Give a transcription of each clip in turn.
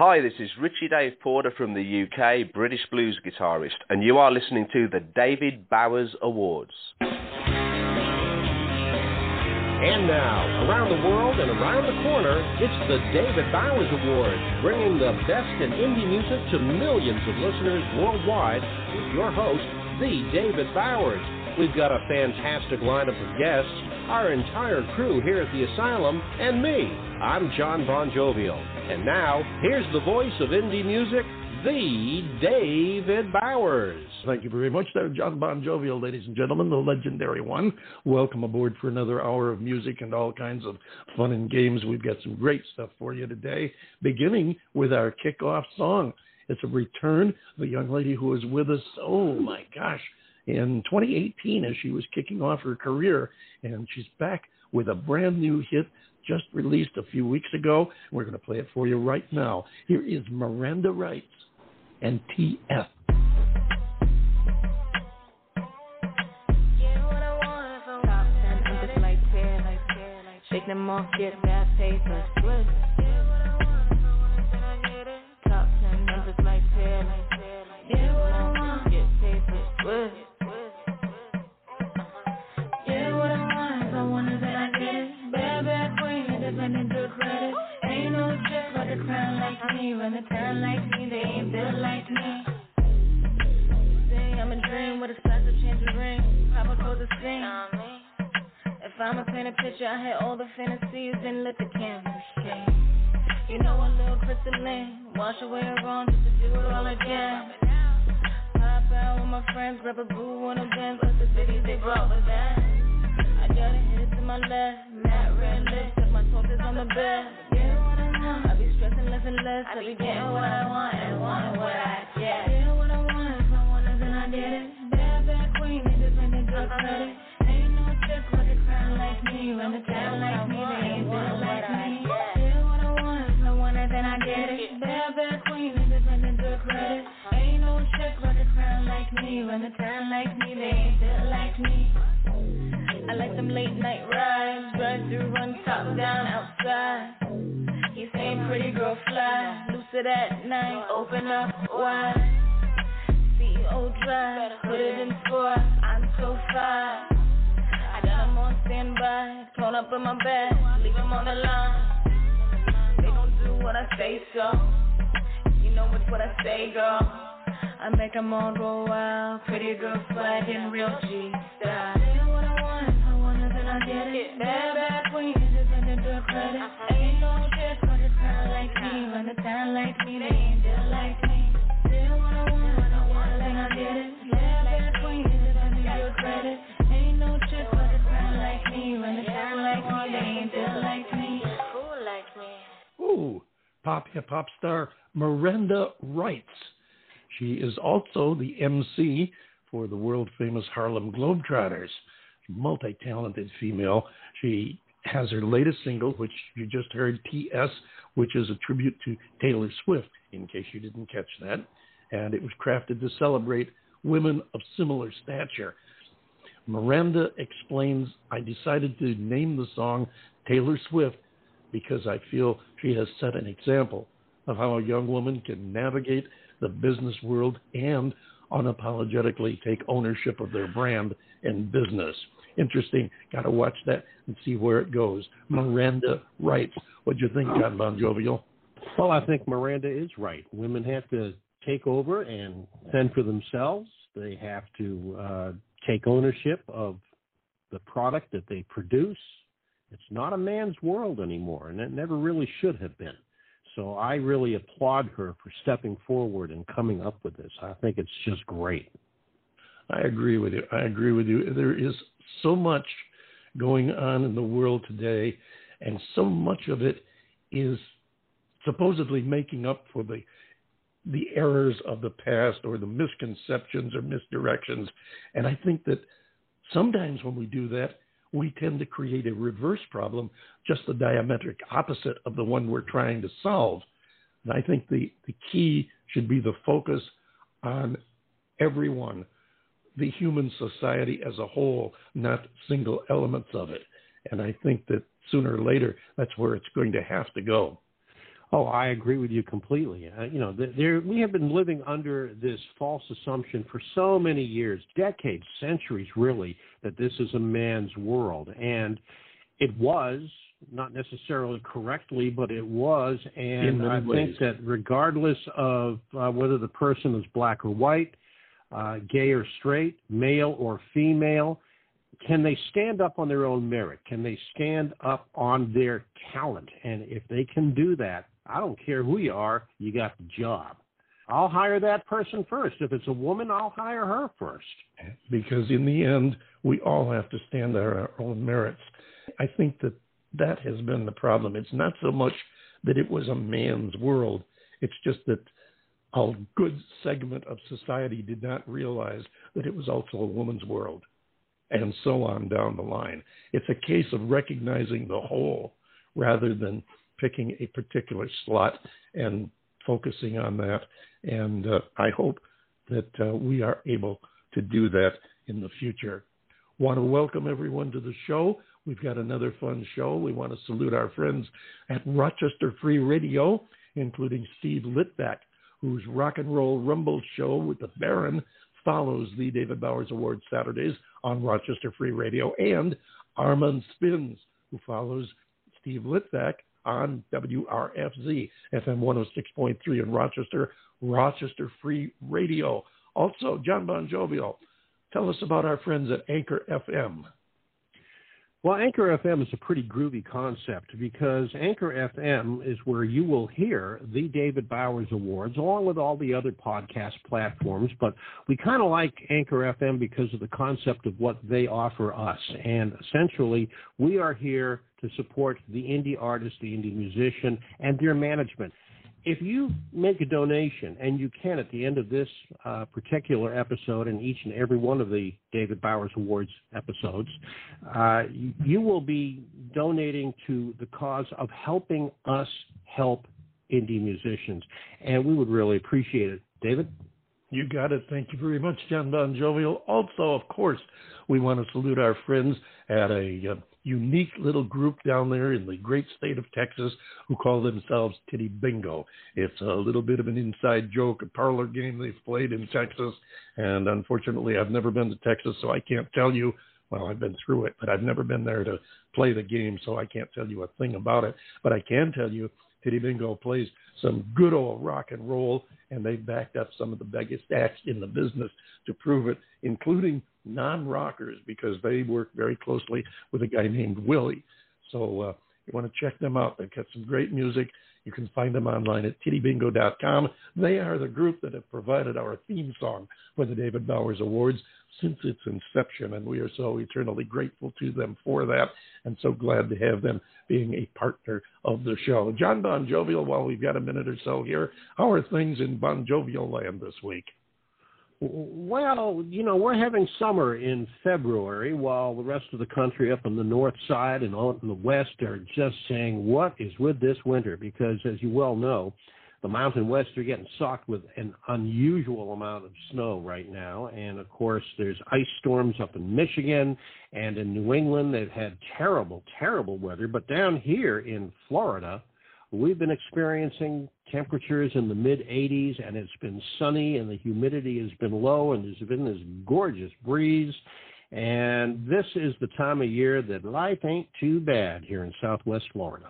Hi, this is Richie Dave Porter from the UK, British blues guitarist, and you are listening to the David Bowers Awards. And now, around the world and around the corner, it's the David Bowers Awards, bringing the best in indie music to millions of listeners worldwide with your host, the David Bowers. We've got a fantastic lineup of guests, our entire crew here at the Asylum, and me. I'm John Bon Jovial. And now, here's the voice of indie music, the David Bowers. Thank you very much there, John Bon Jovial, ladies and gentlemen, the legendary one. Welcome aboard for another hour of music and all kinds of fun and games. We've got some great stuff for you today, beginning with our kickoff song. It's a return of a young lady who was with us, oh my gosh, in 2018 as she was kicking off her career, and she's back with a brand new hit just released a few weeks ago. We're going to play it for you right now. Here is Miranda Writes and TS. Shake them off, get that paper, split. Top ten numbers like pear, get what I want, get paper, split. Run the town like me, they ain't built like me. See, I'm a dream with a splash of change of ring. Papa goes to sing. If I'ma paint a picture, I had all the fantasies, then let the canvas shine. You know a little crystalline, wash away the wrong just to do it all again. Pop out with my friends, grab a boo on a Benz, cause the cities they brought with that. I got a hit to my left, matte red lips, cause my tortoise on the bed. I be stressing less and less, I be getting what I want and wanting what I get. Get what I want, if I want it, then I get it. Bad, bad queen, independent, good credit. Ain't no chick with a crown like me, run the town like me, they ain't built like me. Get what I want, if I want it, then I get it. Bad, bad queen, independent, good credit. Ain't no chick with a crown like me, run the town like me, they ain't built like me. I like them late night rides, drive through, run top down outside. You saying pretty girl fly, lucid at night, open up wide. CEO drive, put it in score, I'm so fine. I got 'em on standby, thrown up in my bed, leave 'em on the line. They don't do what I say so, you know it's what I say, girl. I make 'em all go wild, pretty girl flag in real G style. Get what I want, I want it, then I get it. Bad, bad queen, independent, good credit. Ain't no chick me, run the town like me, they ain't built like me. Get what I want, I want then I get it. Bad, bad queen, independent, good credit. Ain't no chick with a crown like me, run the town like me, they ain't built like me. Cool like me. Ooh, pop hip hop star Miranda Writes. She is also the MC for the world famous Harlem Globetrotters. Multi talented female. She has her latest single, which you just heard, TS, which is a tribute to Taylor Swift, in case you didn't catch that. And it was crafted to celebrate women of similar stature. Miranda explains I decided to name the song Taylor Swift because I feel she has set an example of how a young woman can navigate the business world and unapologetically take ownership of their brand and business. Interesting. Got to watch that and see where it goes. Miranda Writes. What do you think, John Bon Jovial? Well, I think Miranda is right. Women have to take over and fend for themselves. They have to uh, take ownership of the product that they produce. It's not a man's world anymore, and it never really should have been. So I really applaud her for stepping forward and coming up with this. I think it's just great. I agree with you. I agree with you. There is so much going on in the world today, and so much of it is supposedly making up for the the errors of the past or the misconceptions or misdirections. And I think that sometimes when we do that, we tend to create a reverse problem, just the diametric opposite of the one we're trying to solve. And I think the, the key should be the focus on everyone, the human society as a whole, not single elements of it. And I think that sooner or later, that's where it's going to have to go. Oh, I agree with you completely. Uh, you know, there we have been living under this false assumption for so many years, decades, centuries, really, that this is a man's world, and it was not necessarily correctly, but it was. And I ways. think that regardless of uh, whether the person is black or white, uh, gay or straight, male or female, can they stand up on their own merit? Can they stand up on their talent? And if they can do that, I don't care who you are, you got the job. I'll hire that person first. If it's a woman, I'll hire her first. Because in the end, we all have to stand on our own merits. I think that that has been the problem. It's not so much that it was a man's world, it's just that a good segment of society did not realize that it was also a woman's world, and so on down the line. It's a case of recognizing the whole rather than picking a particular slot and focusing on that. And uh, I hope that uh, we are able to do that in the future. Want to welcome everyone to the show. We've got another fun show. We want to salute our friends at Rochester Free Radio, including Steve Litvack, whose Rock and Roll Rumble show with the Baron follows the David Bowers Awards Saturdays on Rochester Free Radio, and Armand Spins, who follows Steve Litvak on WRFZ, FM 106.3 in Rochester, Rochester Free Radio. Also, John Bon Jovial, tell us about our friends at Anchor FM. Well, Anchor FM is a pretty groovy concept because Anchor FM is where you will hear the David Bowers Awards along with all the other podcast platforms. But we kind of like Anchor FM because of the concept of what they offer us. And essentially, we are here to support the indie artist, the indie musician, and their management if you make a donation, and you can at the end of this uh, particular episode and each and every one of the David Bowers Awards episodes, uh, you, you will be donating to the cause of helping us help indie musicians. And we would really appreciate it. David? You got it. Thank you very much, John Bon Jovial. Also, of course, we want to salute our friends at a uh, unique little group down there in the great state of Texas who call themselves Titty Bingo. It's a little bit of an inside joke, a parlor game they've played in Texas. And unfortunately, I've never been to Texas, so I can't tell you. Well, I've been through it, but I've never been there to play the game, so I can't tell you a thing about it. But I can tell you Titty Bingo plays some good old rock and roll, and they've backed up some of the biggest acts in the business to prove it, including non rockers, because they work very closely with a guy named Willie. So uh, you want to check them out. They've got some great music. You can find them online at tittybingo.com. They are the group that have provided our theme song for the David Bowers Awards since its inception, and we are so eternally grateful to them for that, and so glad to have them being a partner of the show. John Bon Jovial, while we've got a minute or so here, how are things in Bon Jovial land this week? Well, you know, we're having summer in February while the rest of the country up on the north side and in the west are just saying, what is with this winter? Because as you well know, the mountain west are getting socked with an unusual amount of snow right now. And of course, there's ice storms up in Michigan and in New England. They've had terrible, terrible weather. But down here in Florida, we've been experiencing temperatures in the mid 80s and it's been sunny and the humidity has been low and there's been this gorgeous breeze. And this is the time of year that life ain't too bad here in Southwest Florida.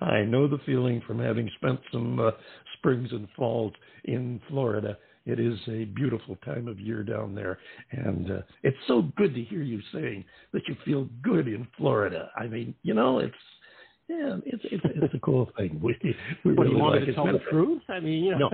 I know the feeling from having spent some uh, springs and falls in Florida. It is a beautiful time of year down there, and uh, it's so good to hear you saying that you feel good in Florida. I mean, you know, it's yeah, it's it's, it's a cool thing. We, we what, really you want like to tell the truth? I mean, you know.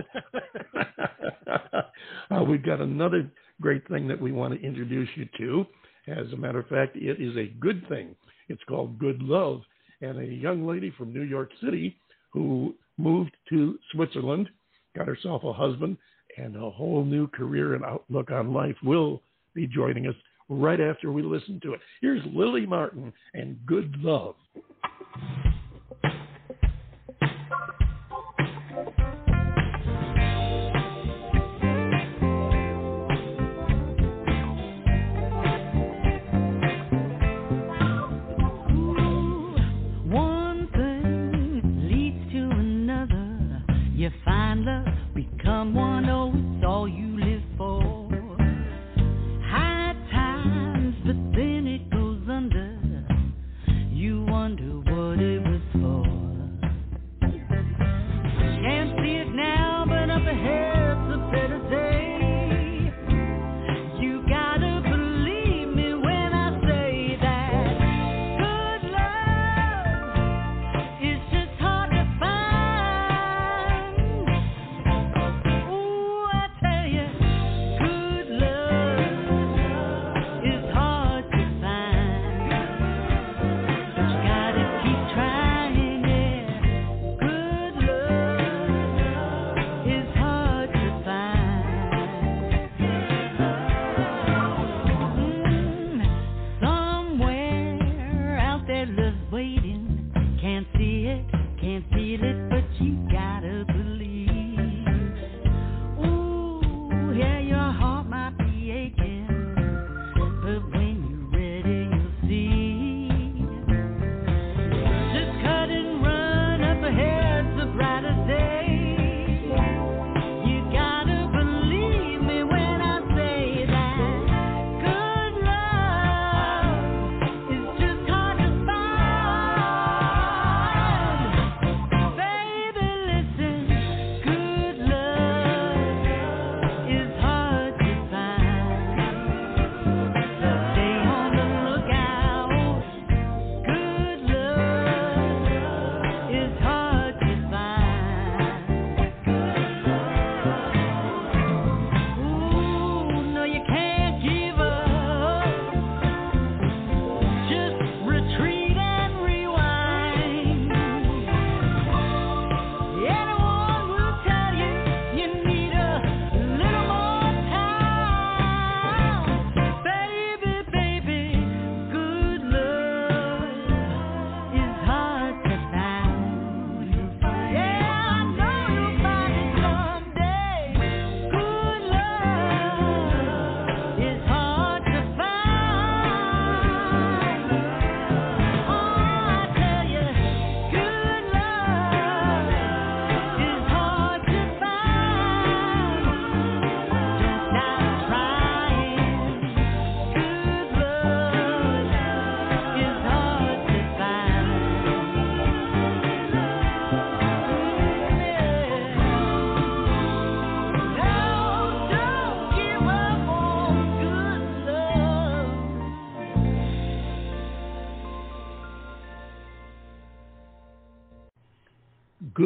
No. uh, we've got another great thing that we want to introduce you to. As a matter of fact, it is a good thing. It's called Good Love. And a young lady from New York City who moved to Switzerland, got herself a husband, and a whole new career and outlook on life will be joining us right after we listen to it. Here's Lilly Martin and Good Love.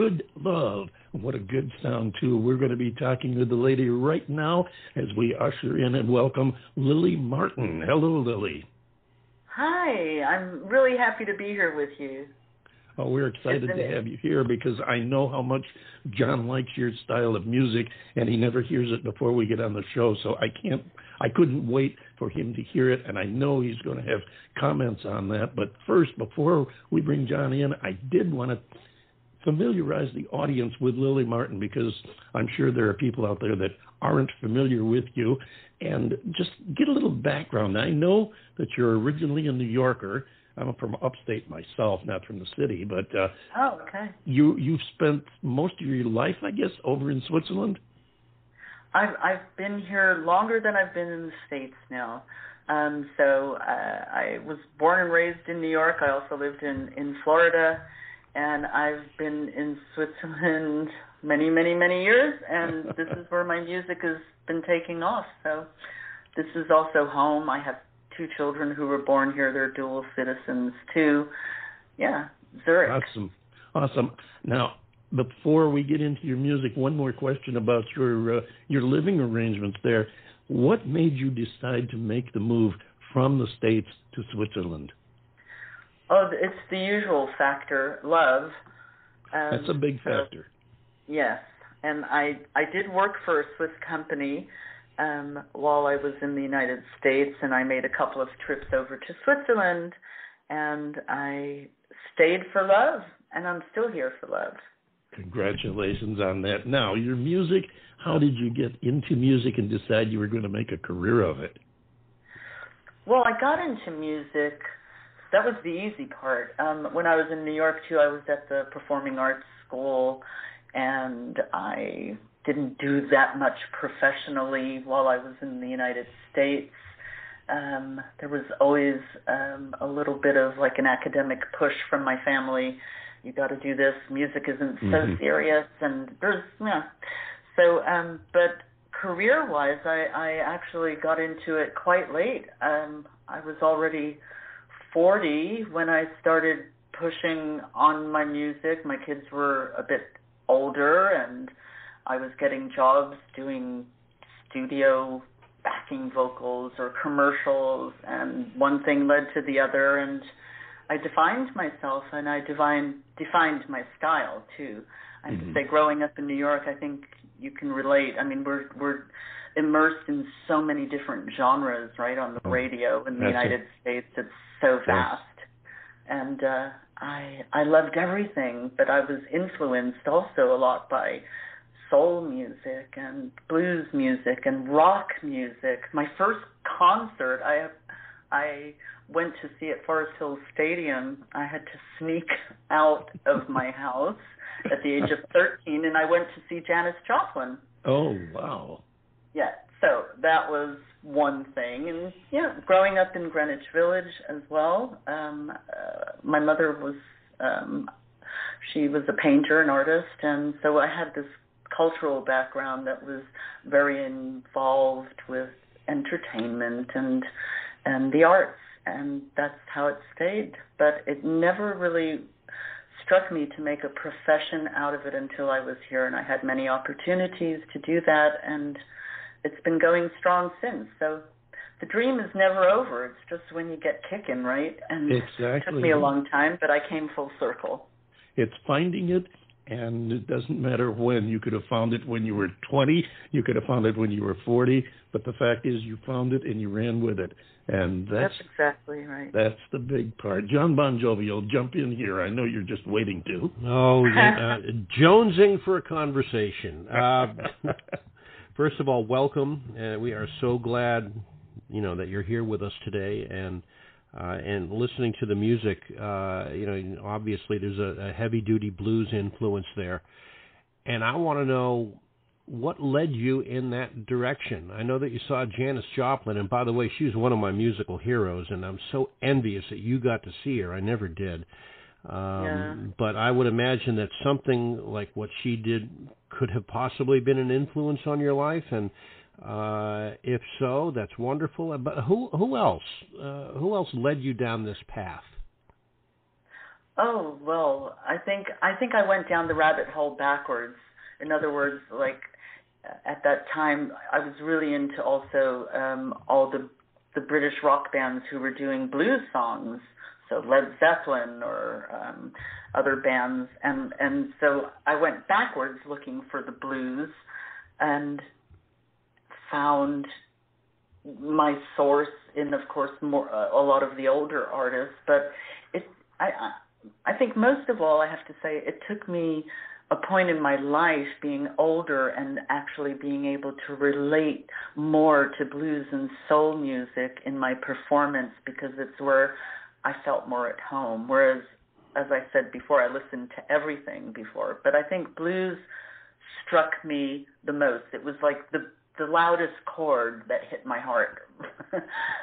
Good love. What a good sound, too. We're going to be talking to the lady right now as we usher in and welcome Lilly Martin. Hello, Lilly. Hi, I'm really happy to be here with you. Oh, we're excited to have you here because I know how much John likes your style of music, and he never hears it before we get on the show. So I can't, I couldn't wait for him to hear it, and I know he's going to have comments on that. But first, before we bring John in, I did want to familiarize the audience with Lilly Martin because I'm sure there are people out there that aren't familiar with you. And just get a little background. I know that you're originally a New Yorker. I'm from upstate myself, not from the city, but uh, Oh, okay. you you've spent most of your life, I guess, over in Switzerland. I've I've been here longer than I've been in the states now. Um, so uh, I was born and raised in New York. I also lived in in Florida, and I've been in Switzerland many, many, many years. And this is where my music has been taking off. So this is also home. I have two children who were born here. They're dual citizens too. Yeah, Zurich. Awesome, awesome. Now, before we get into your music, one more question about your uh, your living arrangements there. What made you decide to make the move from the states to Switzerland? Oh, it's the usual factor, love. Um, That's a big so- factor. Yes, and I I did work for a Swiss company um, while I was in the United States, and I made a couple of trips over to Switzerland, and I stayed for love, and I'm still here for love. Congratulations on that. Now, your music. How did you get into music and decide you were going to make a career of it? Well, I got into music. That was the easy part. Um, when I was in New York too, I was at the performing arts school, and I didn't do that much professionally while I was in the United States. Um, there was always um, a little bit of like an academic push from my family. You got to do this. Music isn't so Mhm. serious, and there's yeah. So, um, but career-wise, I, I actually got into it quite late. Um, I was already 40 when I started pushing on my music. My kids were a bit older, and I was getting jobs doing studio backing vocals or commercials, and one thing led to the other, and I defined myself and I defined defined my style too. I have Mhm. to say, growing up in New York, I think you can relate. I mean, we're we're immersed in so many different genres, right, on the Oh, radio in the that's United States. It's so vast, and uh, I I loved everything, but I was influenced also a lot by soul music and blues music and rock music. My first concert, I I went to see at Forest Hills Stadium. I had to sneak out of my house at the age of 13, and I went to see Janis Joplin. Oh, wow. Yeah, so that was one thing, and yeah, growing up in Greenwich Village as well. Um, uh, my mother was um, she was a painter, an artist, and so I had this cultural background that was very involved with entertainment and and the arts, and that's how it stayed. But it never really struck me to make a profession out of it until I was here, and I had many opportunities to do that, and it's been going strong since. So the dream is never over. It's just when you get kicking, right? And it Exactly. took me a long time, but I came full circle. It's finding it, and it doesn't matter when. You could have found it when you were 20, you could have found it when you were 40, but the fact is you found it and you ran with it. And that's That's exactly right. that's the big part. John Bon Jovi, you'll jump in here. I know you're just waiting to. Oh, uh, jonesing for a conversation. Uh, first of all, welcome. Uh, we are so glad, you know, that you're here with us today and uh, and listening to the music. Uh, you know, obviously there's a, a heavy duty blues influence there, and I want to know what led you in that direction. I know that you saw Janis Joplin, and by the way, she was one of my musical heroes, and I'm so envious that you got to see her. I never did. Um, Yeah. But I would imagine that something like what she did could have possibly been an influence on your life, and uh, if so, that's wonderful. But who who else uh, who else led you down this path? Oh well, I think I think I went down the rabbit hole backwards. In other words, like at that time, I was really into also um, all the the British rock bands who were doing blues songs, so Led Zeppelin or um, other bands, and and so I went backwards looking for the blues, and found my source in, of course, more uh, a lot of the older artists, but it I. I think most of all, I have to say, it took me a point in my life being older and actually being able to relate more to blues and soul music in my performance because it's where I felt more at home. Whereas, as I said before, I listened to everything before, but I think blues struck me the most. It was like the the loudest chord that hit my heart.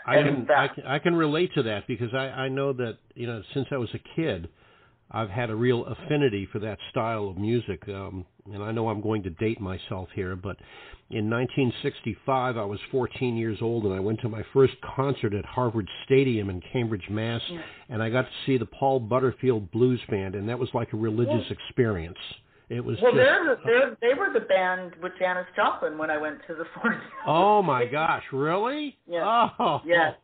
I can, I can I can relate to that because I I know that you know since I was a kid, I've had a real affinity for that style of music. Um, and I know I'm going to date myself here, but in 1965 I was 14 years old and I went to my first concert at Harvard Stadium in Cambridge, Mass, Yeah. and I got to see the Paul Butterfield Blues Band, and that was like a religious experience. It was well, just they're, the- they're, they were the band with Janis Joplin when I went to the Fort. oh my gosh, really? Yeah. Oh Yes.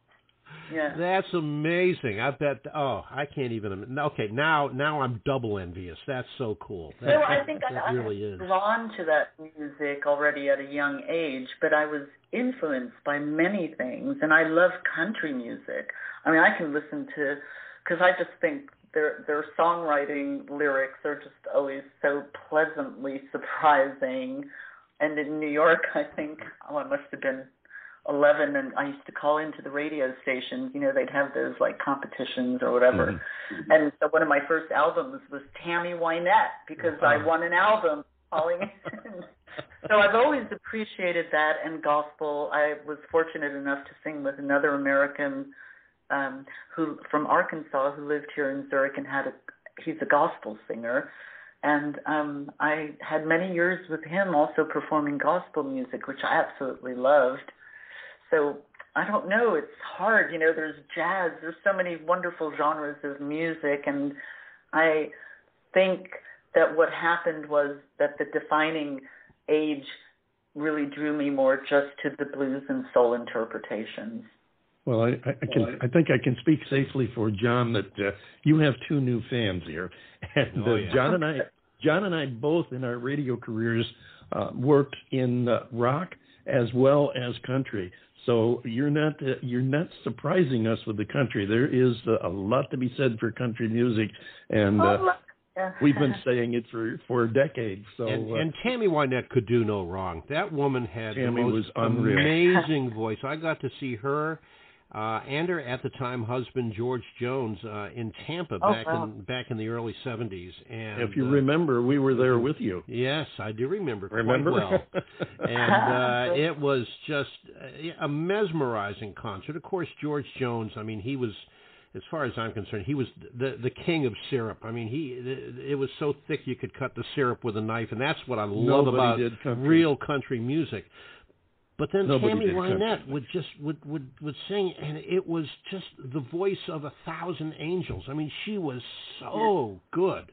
Yeah. That's amazing. I bet. Oh, I can't even. Okay, now now I'm double envious. That's so cool. That, So I think that I, I really was is. drawn to that music already at a young age, but I was influenced by many things, and I love country music. I mean, I can listen to because I just think their their songwriting lyrics are just always so pleasantly surprising. And in New York, I think oh, I must have been 11 and I used to call into the radio stations, you know, they'd have those like competitions or whatever. And so one of my first albums was Tammy Wynette because I won an album calling in. so I've always appreciated that and gospel. I was fortunate enough to sing with another American um, who from Arkansas who lived here in Zurich and had a he's a gospel singer. And um, I had many years with him also performing gospel music, which I absolutely loved. So I don't know, it's hard. You know, there's jazz, there's so many wonderful genres of music, and I think that what happened was that the defining age really drew me more just to the blues and soul interpretations. Well, I, I, I can. I think I can speak safely for John that uh, you have two new fans here, and Oh, uh, yeah. John and I, John and I both in our radio careers uh, worked in uh, rock as well as country. So you're not uh, you're not surprising us with the country. There is uh, a lot to be said for country music, and uh. Yeah. we've been saying it for for decades. So and, uh, and Tammy Wynette could do no wrong. That woman had Tammy the most was amazing voice. I got to see her uh, and her at the time husband George Jones uh, in Tampa Oh, back wow. in back in the early seventies. And if you uh, remember, we were there with you. Yes, I do remember. quite Remember? well. and uh, it was just uh, a mesmerizing concert. Of course, George Jones. I mean, he was, as far as I'm concerned, he was the the king of syrup. I mean, he it was so thick you could cut the syrup with a knife, and that's what I love Nobody about did country. real country music. But then Nobody Tammy. Wynette would just would, would would sing, and it was just the voice of a thousand angels. I mean, she was so good.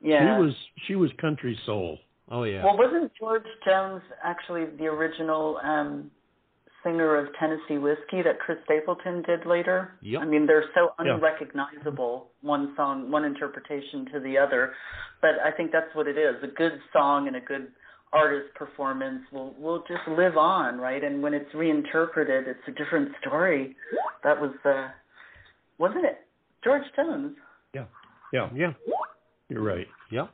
yeah. She was she was country soul. Oh yeah. Well, wasn't George Jones actually the original um, singer of Tennessee Whiskey that Chris Stapleton did later? Yep. I mean, they're so Yeah. unrecognizable, one song, one interpretation to the other. But I think that's what it is. A good song and a good artist performance will will just live on, right? And when it's reinterpreted, it's a different story. That was, uh, wasn't it? George Jones. Yeah, yeah. Yeah. You're right. Yep.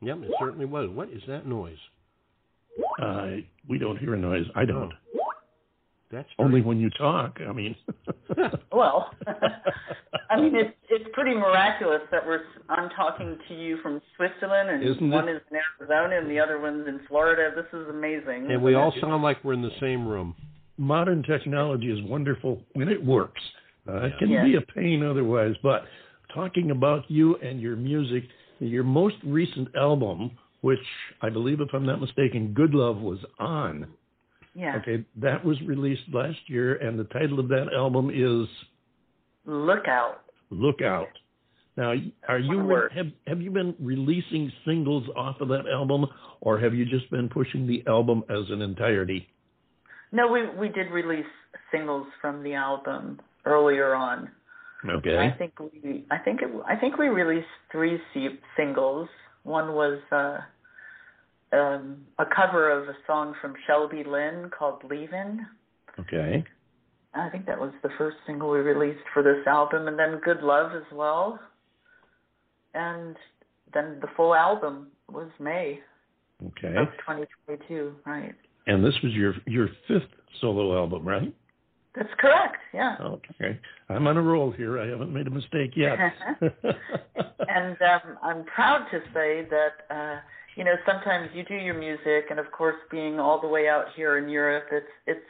Yep, it certainly was. What is that noise? Uh, we don't hear a noise. I don't. That's Only when you talk. I mean. Well, I mean, it's it's pretty miraculous that we're I'm talking to you from Switzerland, and Isn't one it? is in Arizona, and the other one's in Florida. This is amazing. and we all it? sound like we're in the same room. modern technology is wonderful when it works. Uh, it can Yeah. be a pain otherwise, but talking about you and your music, your most recent album, which I believe, if I'm not mistaken, Good Love was on. Yeah. Okay, that was released last year, and the title of that album is Lookout. Lookout. Now, are you have have you been releasing singles off of that album, or have you just been pushing the album as an entirety? No, we we did release singles from the album earlier on. Okay. I think we I think it, I think we released three singles. One was uh, um, a cover of a song from Shelby Lynne called "Leavin'." Okay. I think that was the first single we released for this album, and then Good Love as well. And then the full album was May Okay. of 2022, right? And this was your your fifth solo album, right? That's correct, yeah. Okay. I'm on a roll here. I haven't made a mistake yet. and um, I'm proud to say that, uh, you know, sometimes you do your music, and of course, being all the way out here in Europe, it's it's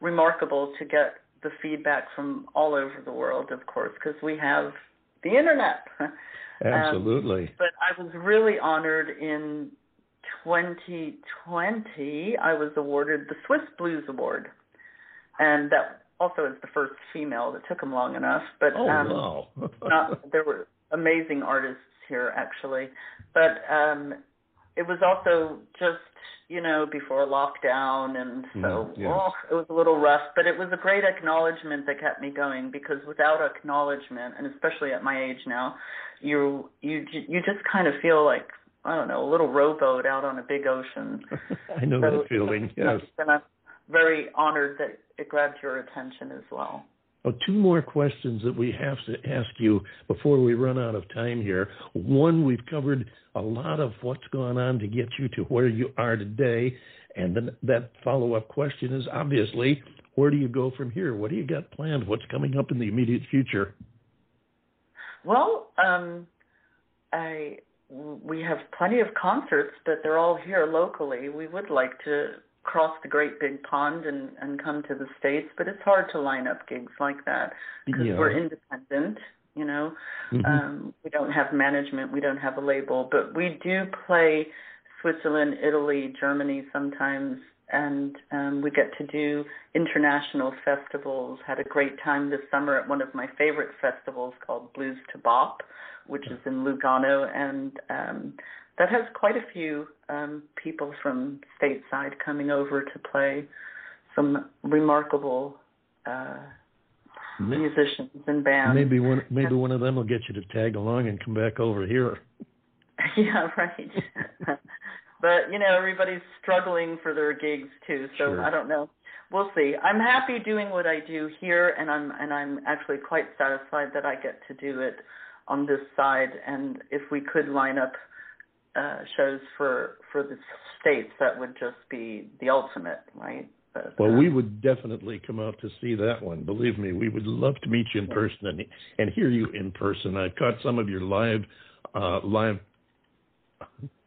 remarkable to get the feedback from all over the world, of course, because we have the internet. Absolutely. but I was really honored in 2020. I was awarded the Swiss Blues Award, and that also is the first female. That took them long enough, but oh um, wow. not, there were amazing artists here actually, but um, it was also just you know before lockdown, and so Mm, yes. oh, it was a little rough. But it was a great acknowledgement that kept me going because without acknowledgement, and especially at my age now, you you you just kind of feel like I don't know a little rowboat out on a big ocean. I know So- that feeling. Yes. And I'm very honored that it grabbed your attention as well. Oh, two more questions that we have to ask you before we run out of time here. One, we've covered a lot of what's gone on to get you to where you are today. And then that follow up question is obviously, where do you go from here? What do you got planned? What's coming up in the immediate future? Well, um, I we have plenty of concerts, but they're all here locally. We would like to cross the great big pond and, and come to the States, but it's hard to line up gigs like that because Yeah. we're independent, you know. Mhm. Um, we don't have management, we don't have a label, but we do play Switzerland, Italy, Germany sometimes, and um, we get to do international festivals. Had a great time this summer at one of my favorite festivals called Blues to Bop, which is in Lugano, and um, that has quite a few um, people from stateside coming over to play. Some remarkable uh, musicians and bands. Maybe one maybe one of them will get you to tag along and come back over here. Yeah, right. but you know, everybody's struggling for their gigs too, so Sure. I don't know. We'll see. I'm happy doing what I do here, and I'm and I'm actually quite satisfied that I get to do it on this side. And if we could line up uh, shows for for the states, that would just be the ultimate, right? But, Well, uh, we would definitely come out to see that one. Believe me, we would love to meet you in person and and hear you in person. I've caught some of your live uh, live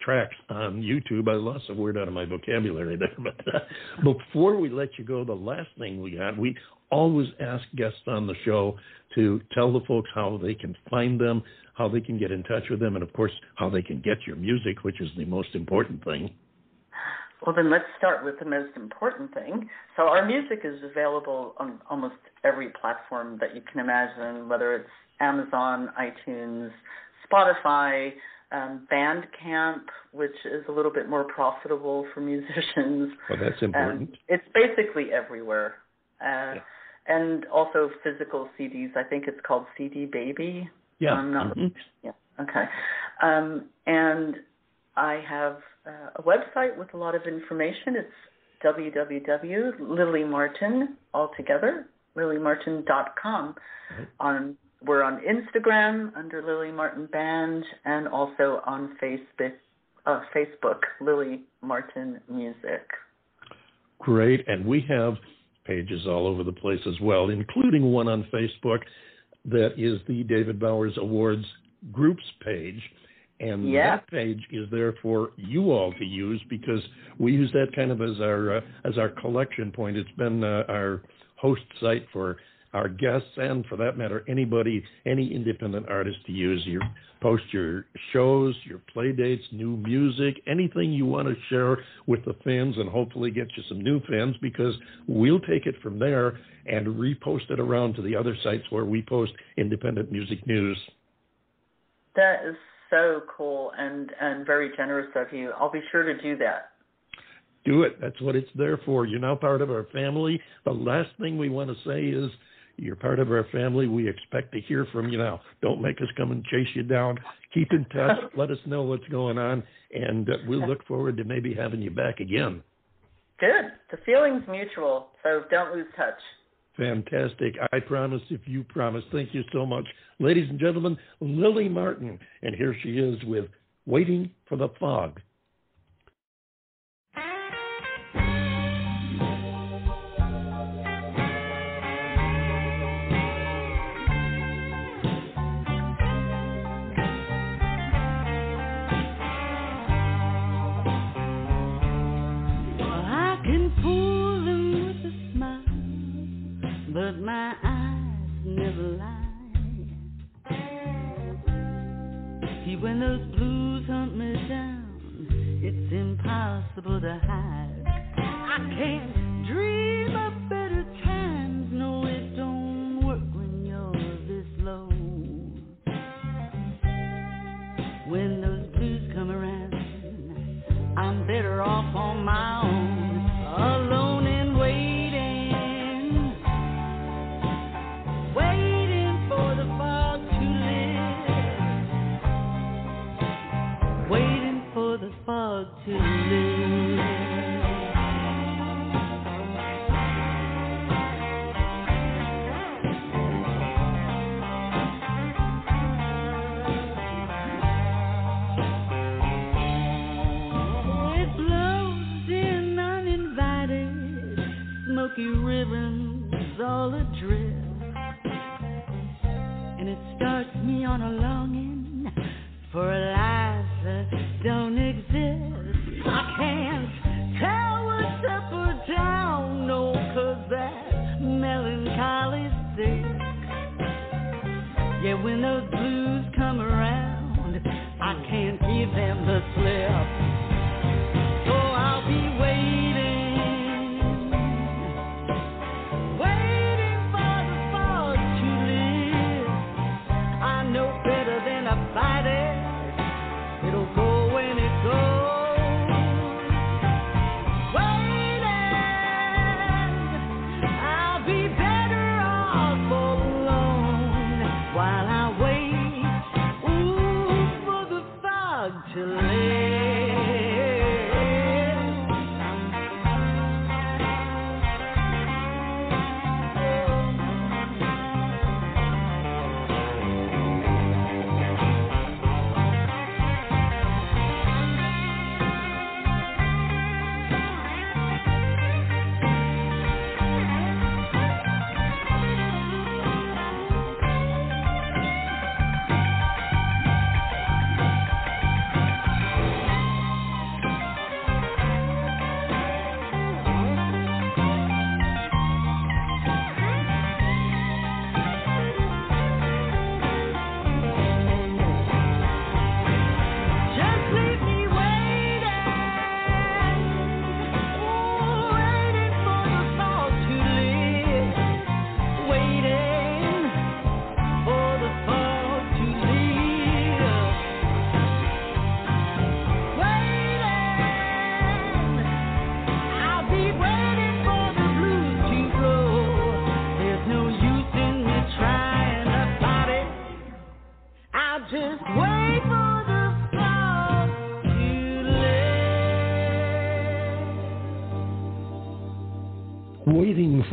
tracks on YouTube. I lost a word out of my vocabulary there, but uh, before we let you go, the last thing we got, we always ask guests on the show to tell the folks how they can find them, how they can get in touch with them, and of course how they can get your music, which is the most important thing. Well, then let's start with the most important thing. So, our music is available on almost every platform that you can imagine, whether it's Amazon, iTunes, Spotify, um, Bandcamp, which is a little bit more profitable for musicians. Well, that's important. Um, it's basically everywhere. Uh, And also physical CDs. I think it's called CD Baby. Yeah. I'm not Mhm. yeah. Okay. Um, and I have uh, a website with a lot of information. It's www.lilymartin altogether lilymartin.com. Right. On we're on Instagram under Lilly Martin Band and also on Facebook. Uh, Facebook Lilly Martin Music. Great. And we have pages all over the place as well, including one on Facebook that is the David Bowers Awards groups page. And Yeah. that page is there for you all to use because we use that kind of as our uh, as our collection point. It's been uh, our host site for our guests and for that matter anybody any independent artist to use you post your shows your play dates new music anything you want to share with the fans and hopefully get you some new fans because we'll take it from there and repost it around to the other sites where we post independent music news That is so cool and and very generous of you. I'll be sure to do that. do it that's what it's there for you're now part of our family the last thing we want to say is you're part of our family. We expect to hear from you now. Don't make us come and chase you down. Keep in touch. Let us know what's going on, and uh, we'll look forward to maybe having you back again. Good. The feeling's mutual, so don't lose touch. Fantastic. I promise if you promise. Thank you so much. Ladies and gentlemen, Lilly Martin. And here she is with Waiting for the Fog. But my eyes never lie. See, when those blues hunt me down, it's impossible to hide. I can't dream of better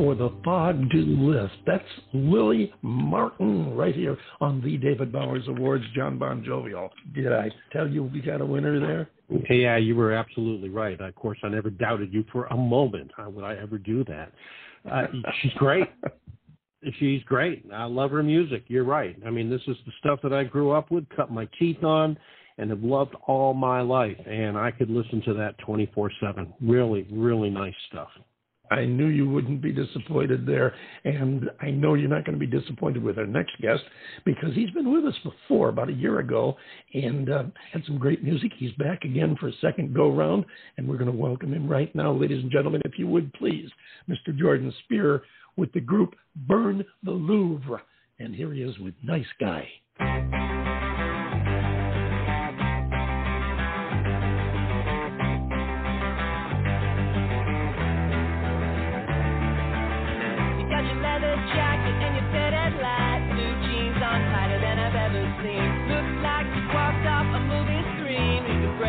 for the fog to lift. That's Lilly Martin right here on the David Bowers Awards, John Bon Jovial. Did I tell you we got a winner there? Yeah, you were absolutely right. Of course, I never doubted you for a moment. How would I ever do that? Uh, she's great. She's great. I love her music. You're right. I mean, this is the stuff that I grew up with, cut my teeth on, and have loved all my life. And I could listen to that 24 7. Really, really nice stuff. I knew you wouldn't be disappointed there, and I know you're not going to be disappointed with our next guest because he's been with us before about a year ago and uh, had some great music. He's back again for a second go round, and we're going to welcome him right now, ladies and gentlemen, if you would please, Mr. Jordan Speare with the group Burn the Louvre, and here he is with Nice Guy.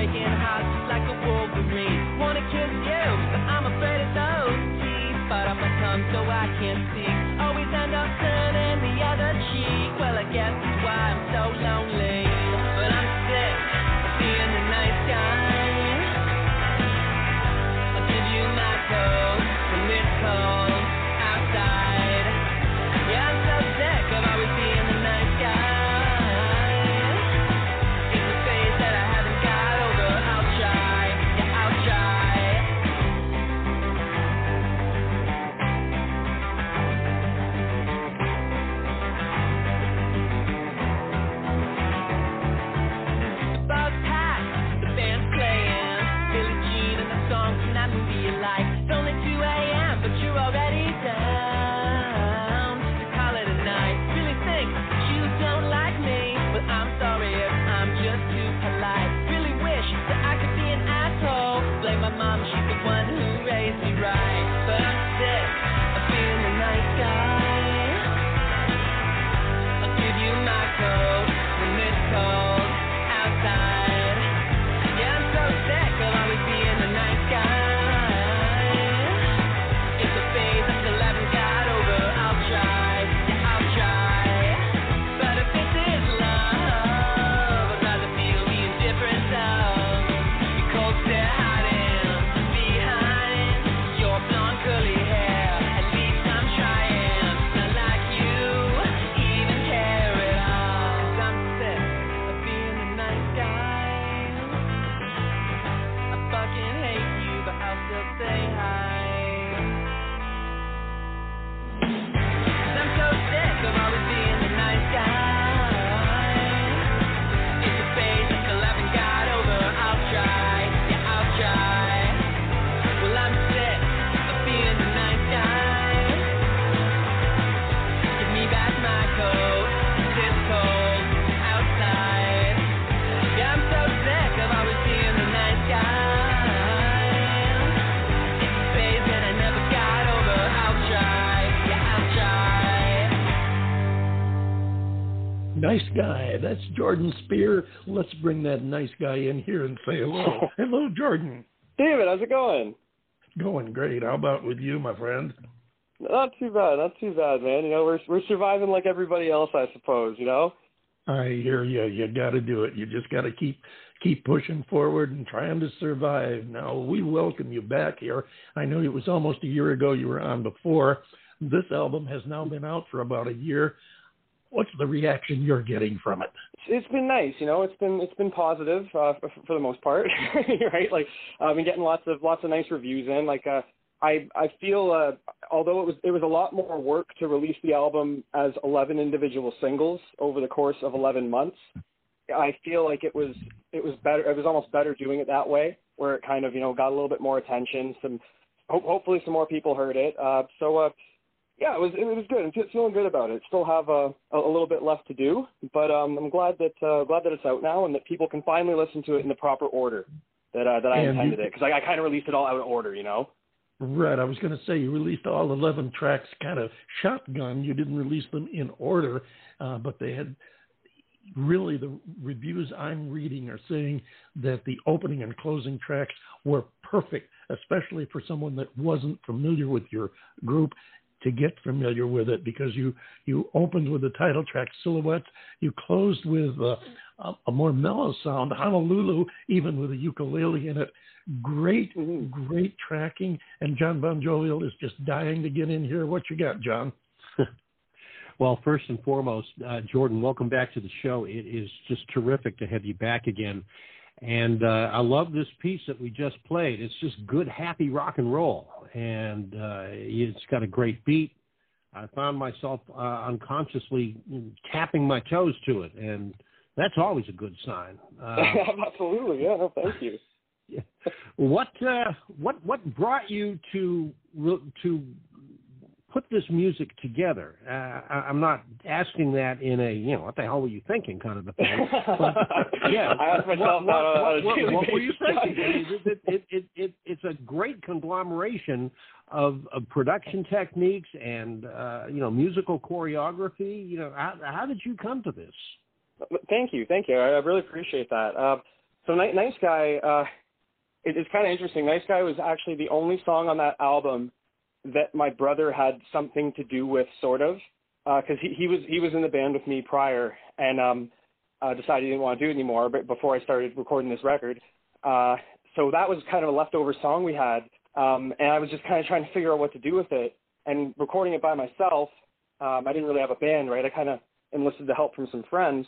You can break in hearts like a Wolverine. Wanna kiss you, Jordan Speare. Let's bring that nice guy in here and say hello. hello, Jordan. David, how's it going? Going great. How about with you, my friend? Not too bad, not too bad, man. You know, we're we're surviving like everybody else, I suppose. You know. I hear you. You got to do it. You just got to keep keep pushing forward and trying to survive. Now we welcome you back here. I know it was almost a year ago you were on before. This album has now been out for about a year. What's the reaction you're getting from it? It's been nice, you know. It's been it's been positive uh, for, for the most part, right? Like I've been getting lots of lots of nice reviews in. Like uh, I I feel uh, although it was it was a lot more work to release the album as 11 individual singles over the course of 11 months. I feel like it was it was better. It was almost better doing it that way, where it kind of you know got a little bit more attention. Some ho- hopefully some more people heard it. Uh, so uh, yeah, it was it was good. I'm feeling good about it. Still have a a little bit left to do, but um, I'm glad that uh, glad that it's out now and that people can finally listen to it in the proper order that uh, that I And intended you- it because I, I kind of released it all out of order, you know. Right. I was going to say you released all 11 tracks kind of shotgun. You didn't release them in order, uh, but they had really the reviews I'm reading are saying that the opening and closing tracks were perfect, especially for someone that wasn't familiar with your group to get familiar with it because you you opened with the title track silhouettes you closed with uh, a, a more mellow sound honolulu even with a ukulele in it. Great great tracking. And john bon jovial is just dying to get in here. What you got john? Well, first and foremost, uh, Jordan, welcome back to the show. It is just terrific to have you back again. And uh, I love this piece that we just played. It's just good, happy rock and roll. And uh, it's got a great beat. I found myself uh, unconsciously tapping my toes to it. And that's always a good sign. Uh, Absolutely, yeah. No, thank you. what uh, what what brought you to to put this music together? Uh, I, I'm not asking that in a you know what the hell were you thinking kind of a thing. But, yeah, I ask myself what, that on a what, what, what were you thinking? It, it, it, it, it's a great conglomeration of, of production techniques and uh, you know musical choreography. You know, how, how did you come to this? Thank you, thank you. I, I really appreciate that. Uh, so, Ni- Nice Guy, uh, it, it's kind of interesting. Nice Guy was actually the only song on that album that my brother had something to do with, sort of, because he, he was he was in the band with me prior, and um, uh, decided he didn't want to do it anymore. But before I started recording this record, uh, so that was kind of a leftover song we had, um, and I was just kind of trying to figure out what to do with it. And recording it by myself, um, I didn't really have a band, right? I kind of enlisted the help from some friends.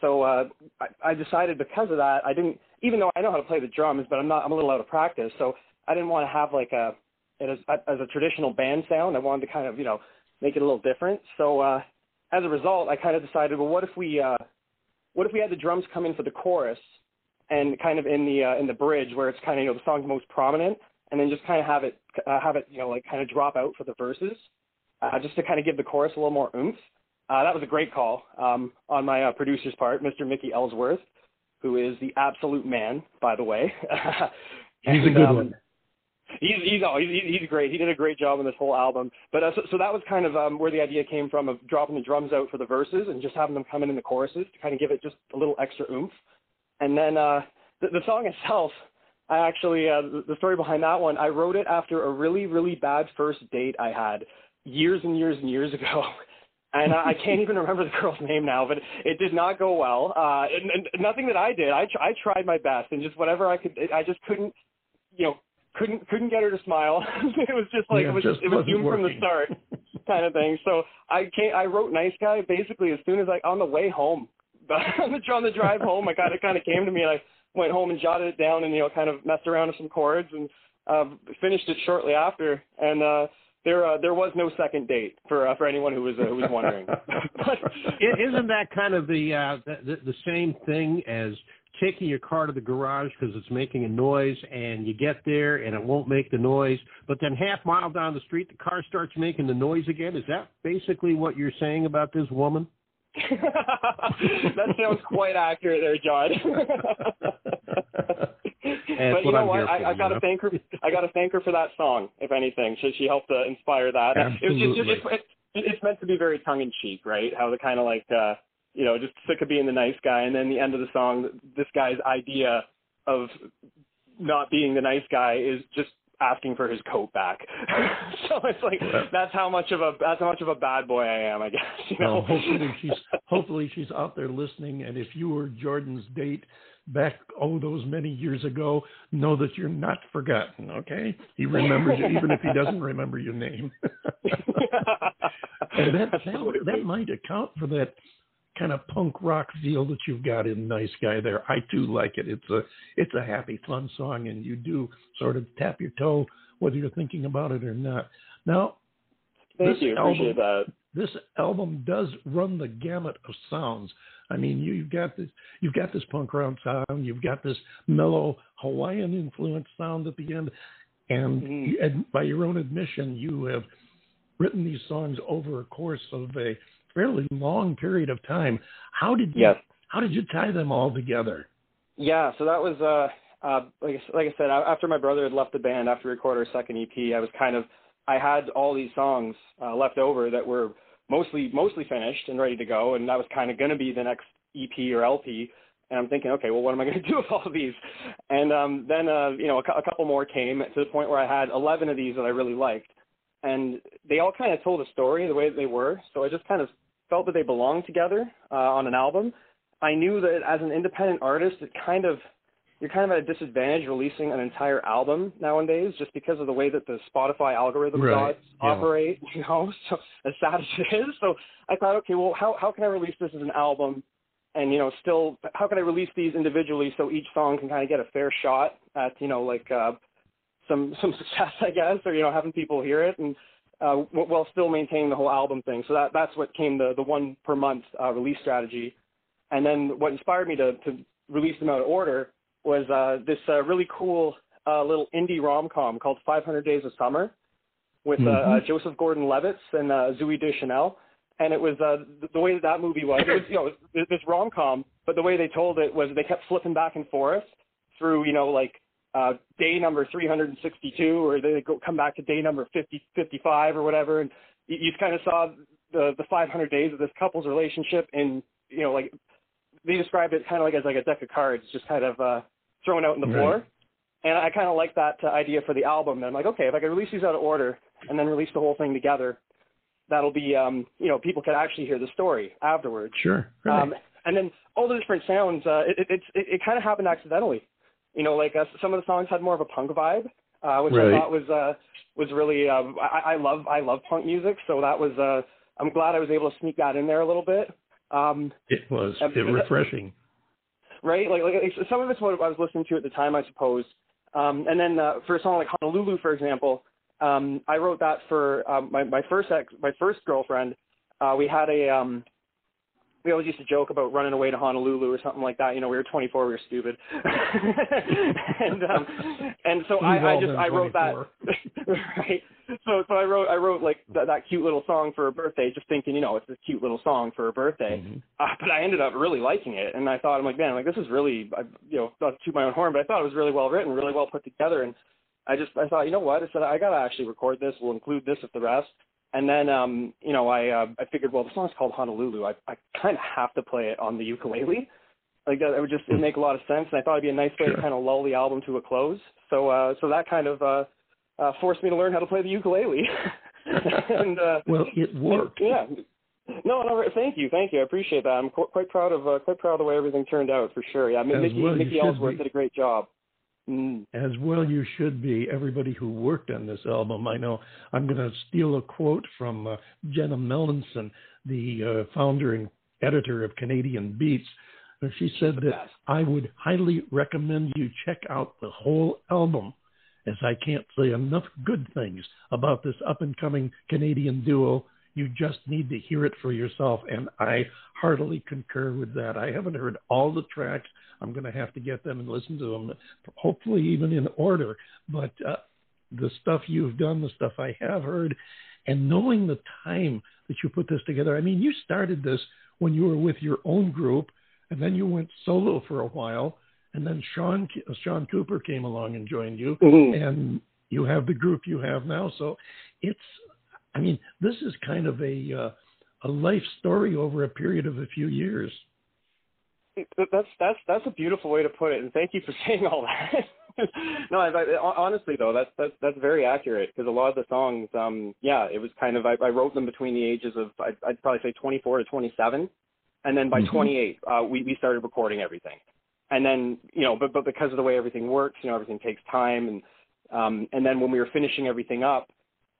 So uh, I, I decided because of that, I didn't, even though I know how to play the drums, but I'm not, I'm a little out of practice. So I didn't want to have like a, it as, as a traditional band sound. I wanted to kind of, you know, make it a little different. So uh, as a result, I kind of decided, well, what if we, uh, what if we had the drums come in for the chorus and kind of in the uh, in the bridge where it's kind of you know the song's most prominent, and then just kind of have it uh, have it you know like kind of drop out for the verses, uh, just to kind of give the chorus a little more oomph. Uh, that was a great call um, on my uh, producer's part, Mr. Mickey Ellsworth, who is the absolute man, by the way. He's a good um, one. He's he's oh, he's he's great. He did a great job on this whole album. But uh, so, so that was kind of um, where the idea came from of dropping the drums out for the verses and just having them come in in the choruses to kind of give it just a little extra oomph. And then uh, the, the song itself, I actually uh, the, story behind that one, I wrote it after a really really bad first date I had years and years and years ago. And I I can't even remember the girl's name now, but it did not go well. Uh, and, and nothing that I did. I, tr- I tried my best, and just whatever I could, I just couldn't, you know, couldn't couldn't get her to smile. it was just like Yeah, it was just it was doomed from the start, kind of thing. So I can't. I wrote "Nice Guy" basically as soon as I on the way home, on the on the drive home. I kind of kind of came to me, and I went home and jotted it down, and you know, kind of messed around with some chords, and uh, finished it shortly after. And uh, there uh, there was no second date for uh, for anyone who was uh, who was wondering. but Isn't that kind of the, uh, the the same thing as taking your car to the garage because it's making a noise, and you get there and it won't make the noise, but then half mile down the street the car starts making the noise again? Is that basically what you're saying about this woman? that sounds quite accurate there, John. but you know I'm what? I, for, I you got to know? thank her. I got to thank her for that song. If anything, so she helped uh, inspire that. It was just, Absolutely. it's, it's, it's meant to be very tongue in cheek, right? How the kind of like, uh, you know, just sick of being the nice guy, and then the end of the song, this guy's idea of not being the nice guy is just asking for his coat back. so it's like that's how much of a that's how much of a bad boy I am, I guess. You know. Well, hopefully she's hopefully she's out there listening. And if you were Jordan's date back oh those many years ago, know that you're not forgotten. Okay, he remembers you even if he doesn't remember your name. and that, that that might account for that kind of punk rock feel that you've got in Nice Guy there. I too like it. It's a it's a happy, fun song, and you do sort of tap your toe whether you're thinking about it or not. Now, Thank this you. album- Appreciate that. this album does run the gamut of sounds. I mean, you, you've got this, you've got this punk rock sound, you've got this mellow Hawaiian influence sound at the end, and, Mhm. and by your own admission, you have written these songs over a course of a fairly long period of time. How did you, Yes. how did you tie them all together? Yeah, so that was uh, uh, like I- like I said, after my brother had left the band after we recorded our second EP, I was kind of I had all these songs uh, left over that were mostly mostly finished and ready to go, and that was kind of going to be the next EP or LP, and I'm thinking, okay, well, what am I going to do with all of these? And um, then uh, you know a, a couple more came to the point where I had 11 of these that I really liked, and they all kind of told a story the way that they were. So I just kind of felt that they belonged together uh, on an album. I knew that as an independent artist, it kind of you're kind of at a disadvantage releasing an entire album nowadays just because of the way that the Spotify algorithm Right, yeah. operate, you know, so as sad as it is. So I thought, okay, well how how can I release this as an album and you know, still how can I release these individually so each song can kind of get a fair shot at, you know, like uh some some success, I guess, or you know, having people hear it and uh, wh- while still maintaining the whole album thing. So that that's what came the the one per month uh, release strategy. And then what inspired me to to release them out of order was uh, this uh, really cool uh, little indie rom com called 500 Days of Summer with uh, uh, Mhm. Joseph Gordon-Levitt and uh, Zooey Deschanel. And it was uh, the, the way that that movie was. It was you know was this rom com, but the way they told it was they kept flipping back and forth through you know like uh, day number 362, or they go come back to day number 50, 55 or whatever, and you, you kind of saw the the 500 days of this couple's relationship, and you know like they described it kind of like as like a deck of cards, just kind of uh, thrown out on the Right. floor. And I kind of like that uh, idea for the album. And I'm like, okay, if I could release these out of order and then release the whole thing together, that'll be, um, you know, people can actually hear the story afterwards. Sure. Right. Um, and then all the different sounds, uh, it, it, it, it kind of happened accidentally. You know, like uh, some of the songs had more of a punk vibe, uh, which Right. I thought was uh, was really. Um, I, I love I love punk music, so that was. Uh, I'm glad I was able to sneak that in there a little bit. Um, it was it refreshing. Right? Like, like some of it's what I was listening to at the time, I suppose. Um, and then uh, for a song like Honolulu, for example, um, I wrote that for um, my my first ex, my first girlfriend. Uh, we had a um, we always used to joke about running away to Honolulu or something like that. You know, we were 24, we were stupid, and um, and so We've I, I just I wrote that right. So so I wrote I wrote like that, that cute little song for her birthday, just thinking you know it's a cute little song for her birthday. Mhm. Uh, but I ended up really liking it, and I thought I'm like man, like this is really I, you know not to my own horn, but I thought it was really well written, really well put together, and I just I thought you know what I said I gotta actually record this. We'll include this with the rest. And then, um, you know, I uh, I figured, well, the song's called Honolulu. I I kind of have to play it on the ukulele. Like that, it would just it'd make a lot of sense, and I thought it'd be a nice way Sure. to kind of lull the album to a close. So, uh, so that kind of uh, uh, forced me to learn how to play the ukulele. and uh, Well, it worked. yeah. No, no. Thank you, thank you. I appreciate that. I'm qu- quite proud of uh, quite proud of the way everything turned out for sure. Yeah, I mean, Mickey well Mickey Ellsworth be. did a great job. Mm. As well, you should be. Everybody who worked on this album, I know. I'm going to steal a quote from uh, Jenna Melanson, the uh, founder and editor of Canadian Beats. She said that. I would highly recommend you check out the whole album, as I can't say enough good things about this up and coming Canadian duo. You just need to hear it for yourself, and I heartily concur with that. I haven't heard all the tracks. I'm going to have to get them and listen to them, hopefully even in order. But uh, the stuff you've done, the stuff I have heard, and knowing the time that you put this together. I mean, you started this when you were with your own group, and then you went solo for a while, and then Sean Sean Cooper came along and joined you, Mhm. and you have the group you have now. So it's, I mean, this is kind of a uh, a life story over a period of a few years. That's that's that's a beautiful way to put it, and thank you for saying all that. no, I, I, honestly though, that's that's that's very accurate because a lot of the songs, um, yeah, it was kind of I, I wrote them between the ages of I'd, I'd probably say 24 to 27, and then by Mhm. 28, uh, we we started recording everything, and then you know, but but because of the way everything works, you know, everything takes time, and um, and then when we were finishing everything up,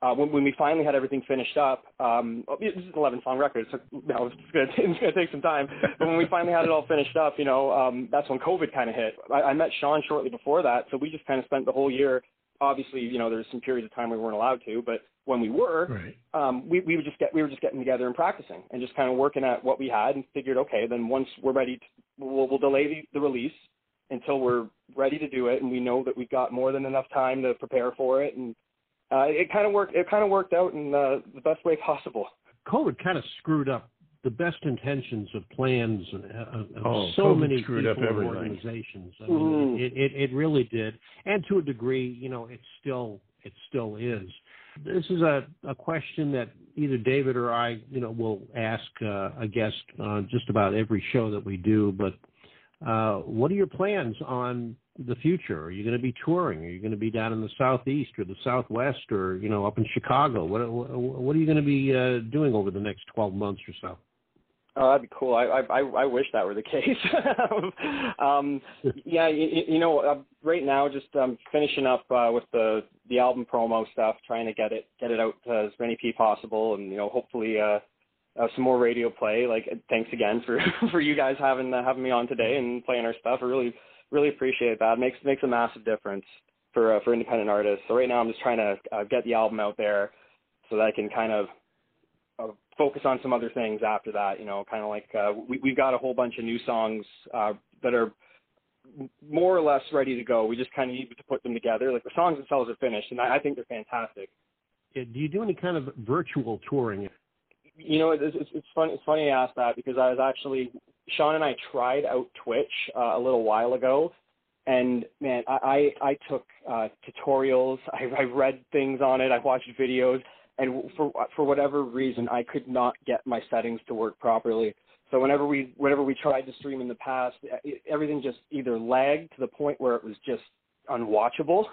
uh, when, when we finally had everything finished up, um, oh, this is an 11 song record, so you know, it's it's gonna take some time. But when we finally had it all finished up, you know, um, that's when COVID kind of hit. I, I met Sean shortly before that, so we just kind of spent the whole year. Obviously, you know, there's some periods of time we weren't allowed to, but when we were, Right. um, we, we would just get we were just getting together and practicing and just kind of working at what we had and figured, okay, then once we're ready, to, we'll, we'll delay the, the release until we're ready to do it, and we know that we've got more than enough time to prepare for it, and uh, it kind of worked. It kind of worked out in uh, the best way possible. COVID kind of screwed up the best intentions of plans and uh, of Oh, so COVID many screwed people up and organizations. I Mhm. mean, it, it it really did, and to a degree, you know, it still it still is. This is a, a question that either David or I, you know, will ask uh, a guest on just about every show that we do. But uh, what are your plans on the future? Are you going to be touring? Are you going to be down in the southeast or the southwest, or you know, up in Chicago? What what are you going to be uh, doing over the next twelve months or so? Oh, that'd be cool. I I I wish that were the case. um, yeah, you, you know, uh, right now just um, finishing up uh, with the the album promo stuff, trying to get it get it out to as many people possible, and you know, hopefully uh, uh, some more radio play. Like, thanks again for for you guys having uh, having me on today and playing our stuff. I really really appreciate that. It makes makes a massive difference for uh, for independent artists. So right now, I'm just trying to uh, get the album out there so that I can kind of uh, focus on some other things after that. You know, kind of like uh, we, we've got a whole bunch of new songs uh, that are more or less ready to go. We just kind of need to put them together. Like the songs themselves are finished, and I, I think they're fantastic. Yeah, do you do any kind of virtual touring? You know, it's, it's, it's funny. It's funny you ask that because I was actually Sean and I tried out Twitch uh, a little while ago, and man, I I, I took uh, tutorials. I, I read things on it. I watched videos and for for whatever reason, I could not get my settings to work properly. So whenever we whenever we tried to stream in the past, it, everything just either lagged to the point where it was just unwatchable,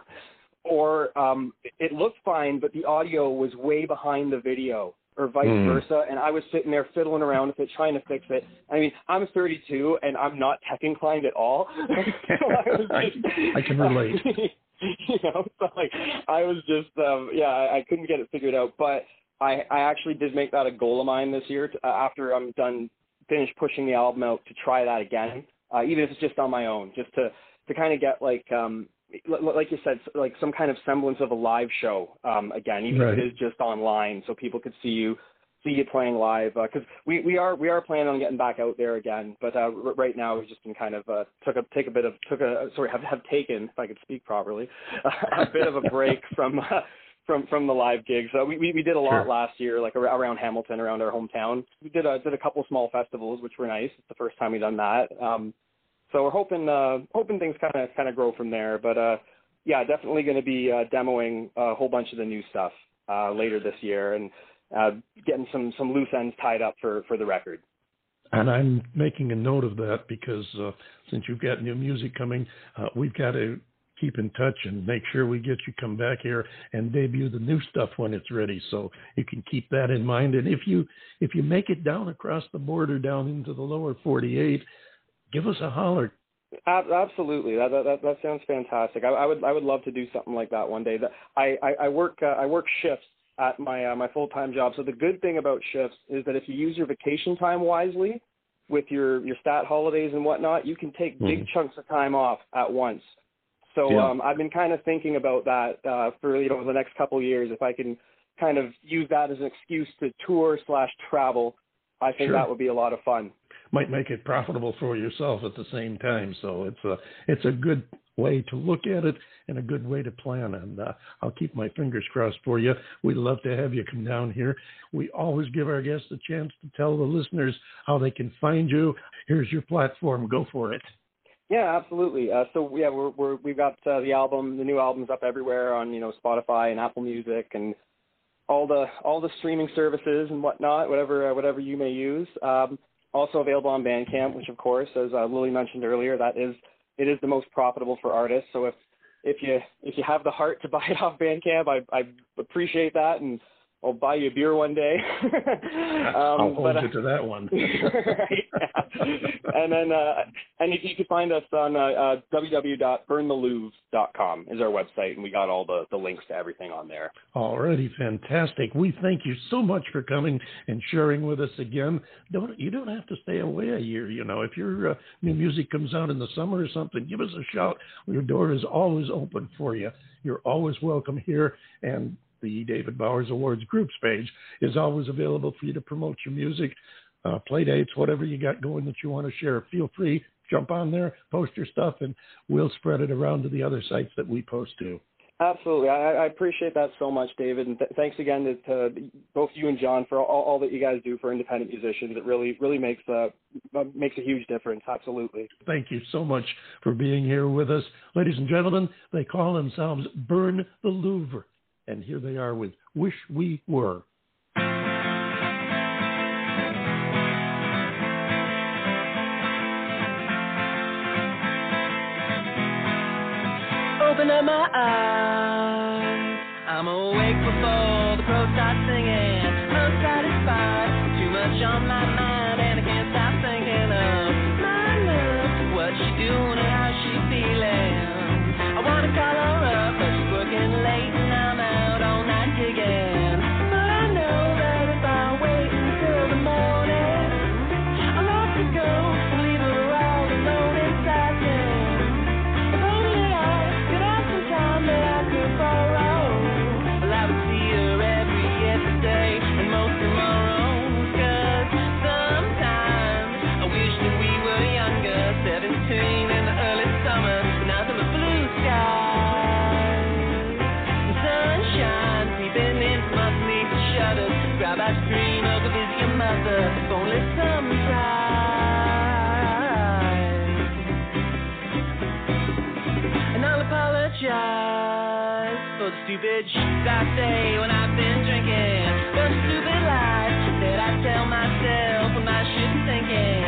or um, it looked fine, but the audio was way behind the video, or vice Mm. versa. And I was sitting there fiddling around with it, trying to fix it. I mean, I'm 32 and I'm not tech inclined at all. so I, was I- I can relate. you know, so like I was just um yeah, I, I couldn't get it figured out, but I I actually did make that a goal of mine this year to, uh, after I'm done finish pushing the album out to try that again, uh, even if it's just on my own, just to to kind of get like um li- like you said like some kind of semblance of a live show um again, even if it is just online, so people could see you see you playing live because we we are we are planning on getting back out there again but uh r- right now we've just been kind of uh took a take a bit of took a sorry have have taken if i could speak properly a bit of a break from uh, from from the live gigs. So we we, we did a lot Sure. last year like ar- around hamilton around our hometown. We did a did a couple small festivals which were nice. It's the first time we've done that. Um so we're hoping uh hoping things kind of kind of grow from there but uh yeah definitely going to be uh demoing a whole bunch of the new stuff uh later this year. And uh, getting some some loose ends tied up for for the record. And I'm making a note of that because uh, since you've got new music coming, uh, we've got to keep in touch and make sure we get you come back here and debut the new stuff when it's ready. So you can keep that in mind. And if you if you make it down across the border down into the lower 48, give us a holler. Absolutely, that, that that sounds fantastic. I, I would I would love to do something like that one day. I I, I work uh, I work shifts at my uh, my full time job. So the good thing about shifts is that if you use your vacation time wisely, with your your stat holidays and whatnot, you can take big Mhm. chunks of time off at once. So Yeah. um, I've been kind of thinking about that uh, for you know the next couple of years. If I can kind of use that as an excuse to tour slash travel, I think Sure. that would be a lot of fun. Might make it profitable for yourself at the same time. So it's a it's a good way to look at it and a good way to plan. And uh, I'll keep my fingers crossed for you. We'd love to have you come down here. We always give our guests a chance to tell the listeners how they can find you. Here's your platform. Go for it. Yeah, absolutely. Uh, so yeah, we're, we're we've got uh, the album, the new album's up everywhere on you know Spotify and Apple Music and all the all the streaming services and whatnot, whatever uh, whatever you may use. Um, also available on Bandcamp, which of course, as uh, Lilly mentioned earlier, that is it is the most profitable for artists. So if if you if you have the heart to buy it off Bandcamp, I I appreciate that and I'll buy you a beer one day. um, I'll hold but, uh, you to that one. right, yeah. And then, uh, and you, you can find us on uh, uh, www.burnthelouvre.com is our website, and we got all the, the links to everything on there. Alrighty, fantastic. We thank you so much for coming and sharing with us again. Don't you don't have to stay away a year. You know, if your uh, new music comes out in the summer or something, give us a shout. Your door is always open for you. You're always welcome here, and the David Bowers Awards groups page is always available for you to promote your music, uh, play dates, whatever you got going that you want to share. Feel free, jump on there, post your stuff, and we'll spread it around to the other sites that we post to. Absolutely, I, I appreciate that so much, David, and th- thanks again to, to both you and John for all, all that you guys do for independent musicians. It really, really makes a makes a huge difference. Absolutely. Thank you so much for being here with us. Ladies and gentlemen, they call themselves Burn the Louvre. And here they are with Wish We Were. Open up my eyes. I'm awake before the crow starts singing. Cry by stream, or go visit your mother, only sometimes. And I'll apologize for the stupid shit I say when I've been drinking, For the stupid lies that I tell myself when I shouldn't thinking.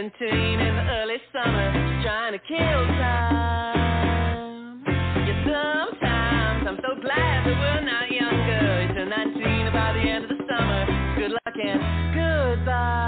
17 in the early summer, trying to kill time. Yeah, sometimes I'm so glad that we're not younger. You turn 19 about the end of the summer. Good luck and goodbye.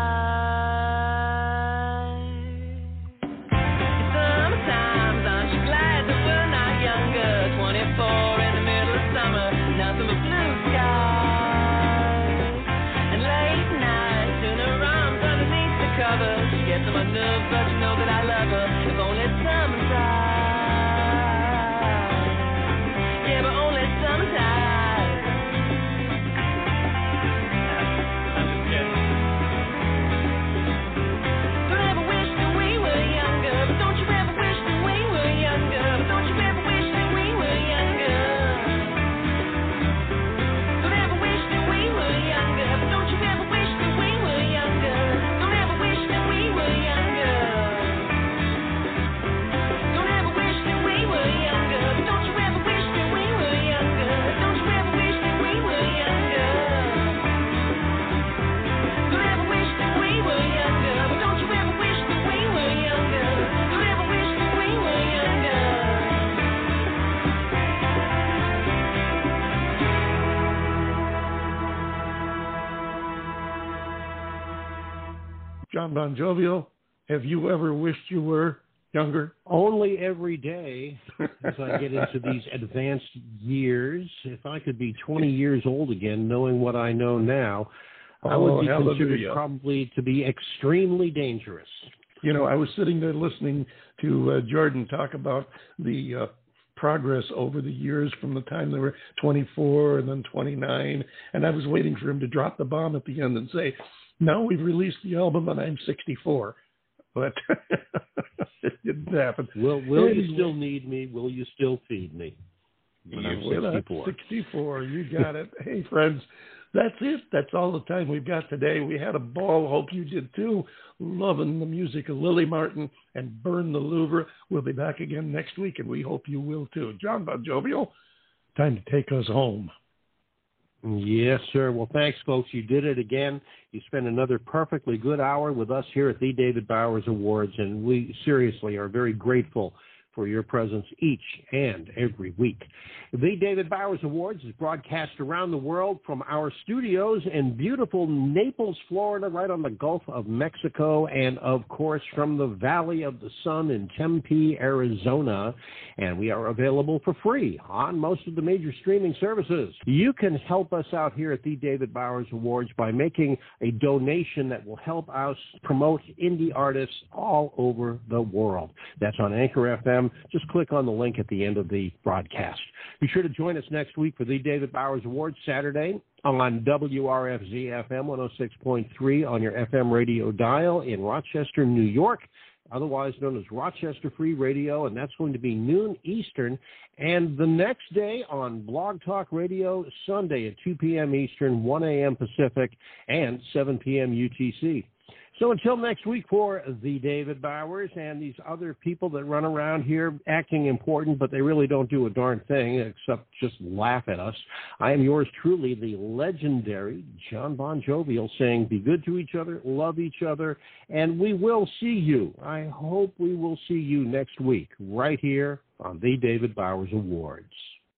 John Bon Jovial, have you ever wished you were younger? Only every day as I get into these advanced years. If I could be 20 years old again, knowing what I know now, I would oh, be hallelujah. considered probably to be extremely dangerous. You know, I was sitting there listening to uh, Jordan talk about the uh, progress over the years from the time they were 24 and then 29. And I was waiting for him to drop the bomb at the end and say, no, we've released the album and I'm 64. But it didn't happen. Will, will anyway. you still need me? Will you still feed me? When I'm 64. 64. You got it. hey, friends, that's it. That's all the time we've got today. We had a ball. Hope you did too. Loving the music of Lilly Martin and Burn the Louvre. We'll be back again next week, and we hope you will too. John Bon Jovial, time to take us home. Yes, sir. Well, thanks, folks. You did it again. You spent another perfectly good hour with us here at the David Bowers Awards, and we seriously are very grateful for your presence each and every week. The David Bowers Awards is broadcast around the world from our studios in beautiful Naples, Florida, right on the Gulf of Mexico, and of course from the Valley of the Sun in Tempe, Arizona. And we are available for free on most of the major streaming services. You can help us out here at the David Bowers Awards by making a donation that will help us promote indie artists all over the world. That's on Anchor FM. Just click on the link at the end of the broadcast. Be sure to join us next week for the David Bowers Awards Saturday on WRFZ FM 106.3 on your FM radio dial in Rochester, New York, otherwise known as Rochester Free Radio, and that's going to be noon Eastern. And the next day on Blog Talk Radio, Sunday at 2 p.m. Eastern, 1 a.m. Pacific, and 7 p.m. UTC. So until next week for the David Bowers and these other people that run around here acting important, but they really don't do a darn thing except just laugh at us. I am yours truly, the legendary John Bon Jovial, saying be good to each other, love each other, and we will see you. I hope we will see you next week right here on the David Bowers Awards.